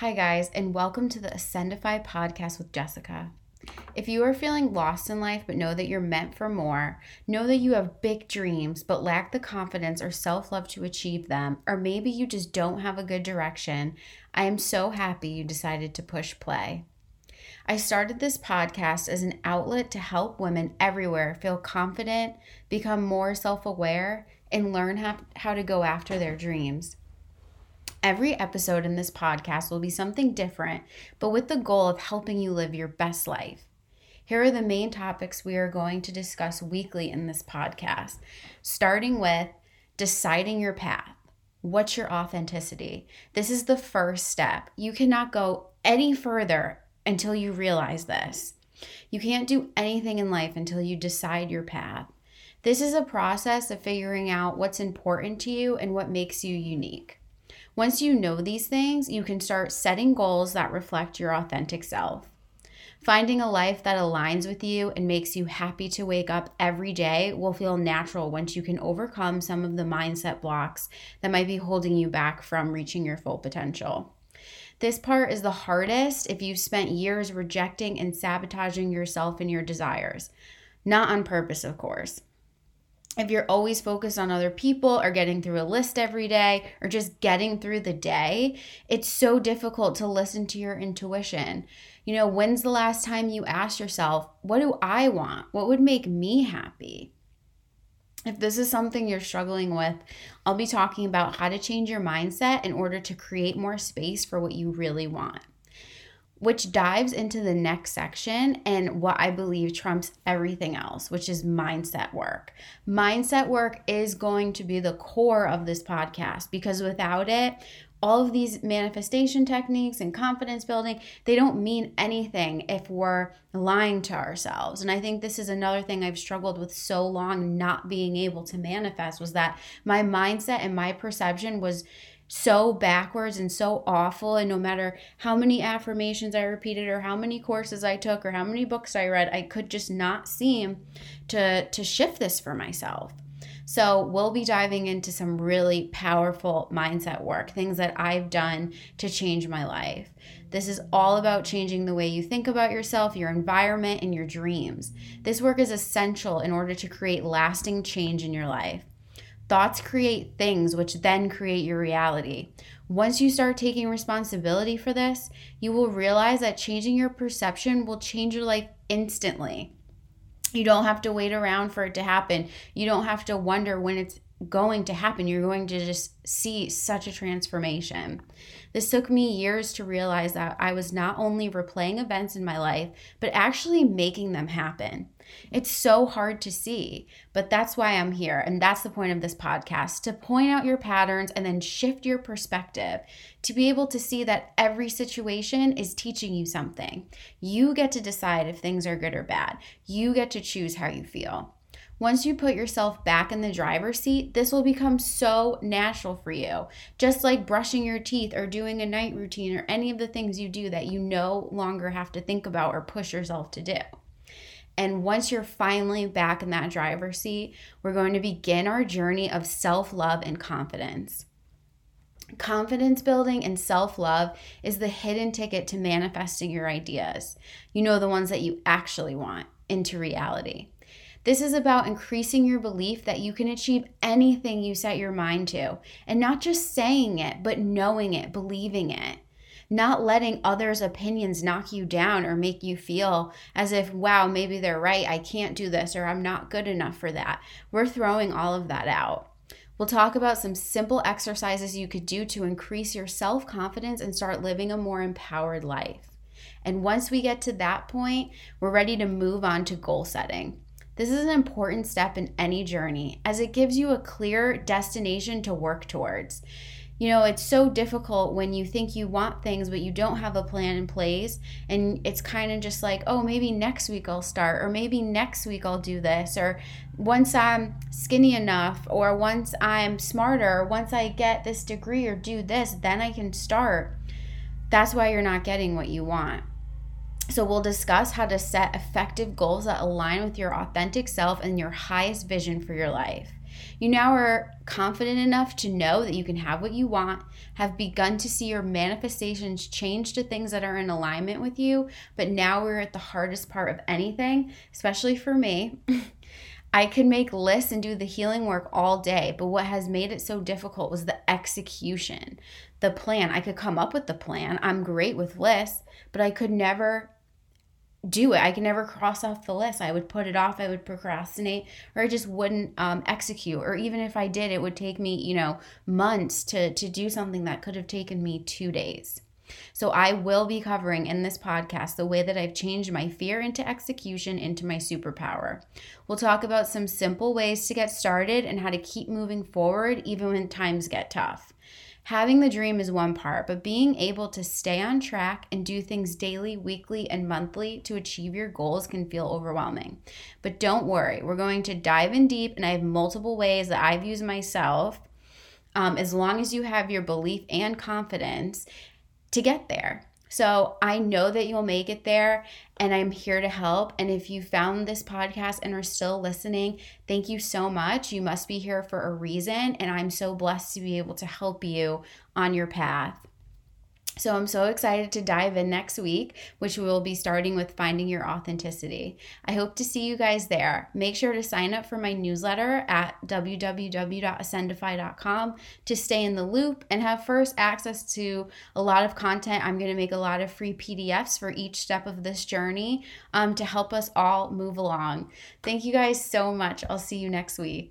Hi, guys, and welcome to the Ascendifi podcast with Jessica. If you are feeling lost in life but know that you're meant for more, know that you have big dreams but lack the confidence or self love to achieve them, or maybe you just don't have a good direction, I am so happy you decided to push play. I started this podcast as an outlet to help women everywhere feel confident, become more self aware, and learn how, how to go after their dreams. Every episode in this podcast will be something different, but with the goal of helping you live your best life. Here are the main topics we are going to discuss weekly in this podcast, starting with deciding your path. What's your authenticity? This is the first step. You cannot go any further until you realize this. You can't do anything in life until you decide your path. This is a process of figuring out what's important to you and what makes you unique. Once you know these things, you can start setting goals that reflect your authentic self. Finding a life that aligns with you and makes you happy to wake up every day will feel natural once you can overcome some of the mindset blocks that might be holding you back from reaching your full potential. This part is the hardest if you've spent years rejecting and sabotaging yourself and your desires. Not on purpose, of course if you're always focused on other people or getting through a list every day or just getting through the day, it's so difficult to listen to your intuition. You know, when's the last time you asked yourself, what do I want? What would make me happy? If this is something you're struggling with, I'll be talking about how to change your mindset in order to create more space for what you really want which dives into the next section and what I believe trumps everything else, which is mindset work. Mindset work is going to be the core of this podcast because without it, all of these manifestation techniques and confidence building, they don't mean anything if we're lying to ourselves. And I think this is another thing I've struggled with so long not being able to manifest was that my mindset and my perception was so backwards and so awful. And no matter how many affirmations I repeated or how many courses I took or how many books I read, I could just not seem to, to shift this for myself. So, we'll be diving into some really powerful mindset work, things that I've done to change my life. This is all about changing the way you think about yourself, your environment, and your dreams. This work is essential in order to create lasting change in your life. Thoughts create things, which then create your reality. Once you start taking responsibility for this, you will realize that changing your perception will change your life instantly. You don't have to wait around for it to happen. You don't have to wonder when it's going to happen. You're going to just see such a transformation. This took me years to realize that I was not only replaying events in my life, but actually making them happen. It's so hard to see, but that's why I'm here. And that's the point of this podcast to point out your patterns and then shift your perspective to be able to see that every situation is teaching you something. You get to decide if things are good or bad, you get to choose how you feel. Once you put yourself back in the driver's seat, this will become so natural for you. Just like brushing your teeth or doing a night routine or any of the things you do that you no longer have to think about or push yourself to do. And once you're finally back in that driver's seat, we're going to begin our journey of self love and confidence. Confidence building and self love is the hidden ticket to manifesting your ideas. You know, the ones that you actually want into reality. This is about increasing your belief that you can achieve anything you set your mind to, and not just saying it, but knowing it, believing it not letting others' opinions knock you down or make you feel as if, wow, maybe they're right, I can't do this, or I'm not good enough for that. We're throwing all of that out. We'll talk about some simple exercises you could do to increase your self confidence and start living a more empowered life. And once we get to that point, we're ready to move on to goal setting. This is an important step in any journey as it gives you a clear destination to work towards. You know, it's so difficult when you think you want things, but you don't have a plan in place. And it's kind of just like, oh, maybe next week I'll start, or maybe next week I'll do this, or once I'm skinny enough, or once I'm smarter, once I get this degree or do this, then I can start. That's why you're not getting what you want. So, we'll discuss how to set effective goals that align with your authentic self and your highest vision for your life. You now are confident enough to know that you can have what you want, have begun to see your manifestations change to things that are in alignment with you. But now we're at the hardest part of anything, especially for me. I could make lists and do the healing work all day, but what has made it so difficult was the execution, the plan. I could come up with the plan. I'm great with lists, but I could never do it. I could never cross off the list. I would put it off. I would procrastinate, or I just wouldn't um, execute. Or even if I did, it would take me, you know, months to to do something that could have taken me two days. So I will be covering in this podcast the way that I've changed my fear into execution into my superpower. We'll talk about some simple ways to get started and how to keep moving forward even when times get tough. Having the dream is one part, but being able to stay on track and do things daily, weekly, and monthly to achieve your goals can feel overwhelming. But don't worry, we're going to dive in deep, and I have multiple ways that I've used myself. Um, as long as you have your belief and confidence to get there. So I know that you'll make it there and I'm here to help. And if you found this podcast and are still listening, thank you so much. You must be here for a reason. And I'm so blessed to be able to help you on your path. So I'm so excited to dive in next week, which we will be starting with finding your authenticity. I hope to see you guys there. Make sure to sign up for my newsletter at www.ascendifi.com to stay in the loop and have first access to a lot of content. I'm going to make a lot of free PDFs for each step of this journey um, to help us all move along. Thank you guys so much. I'll see you next week.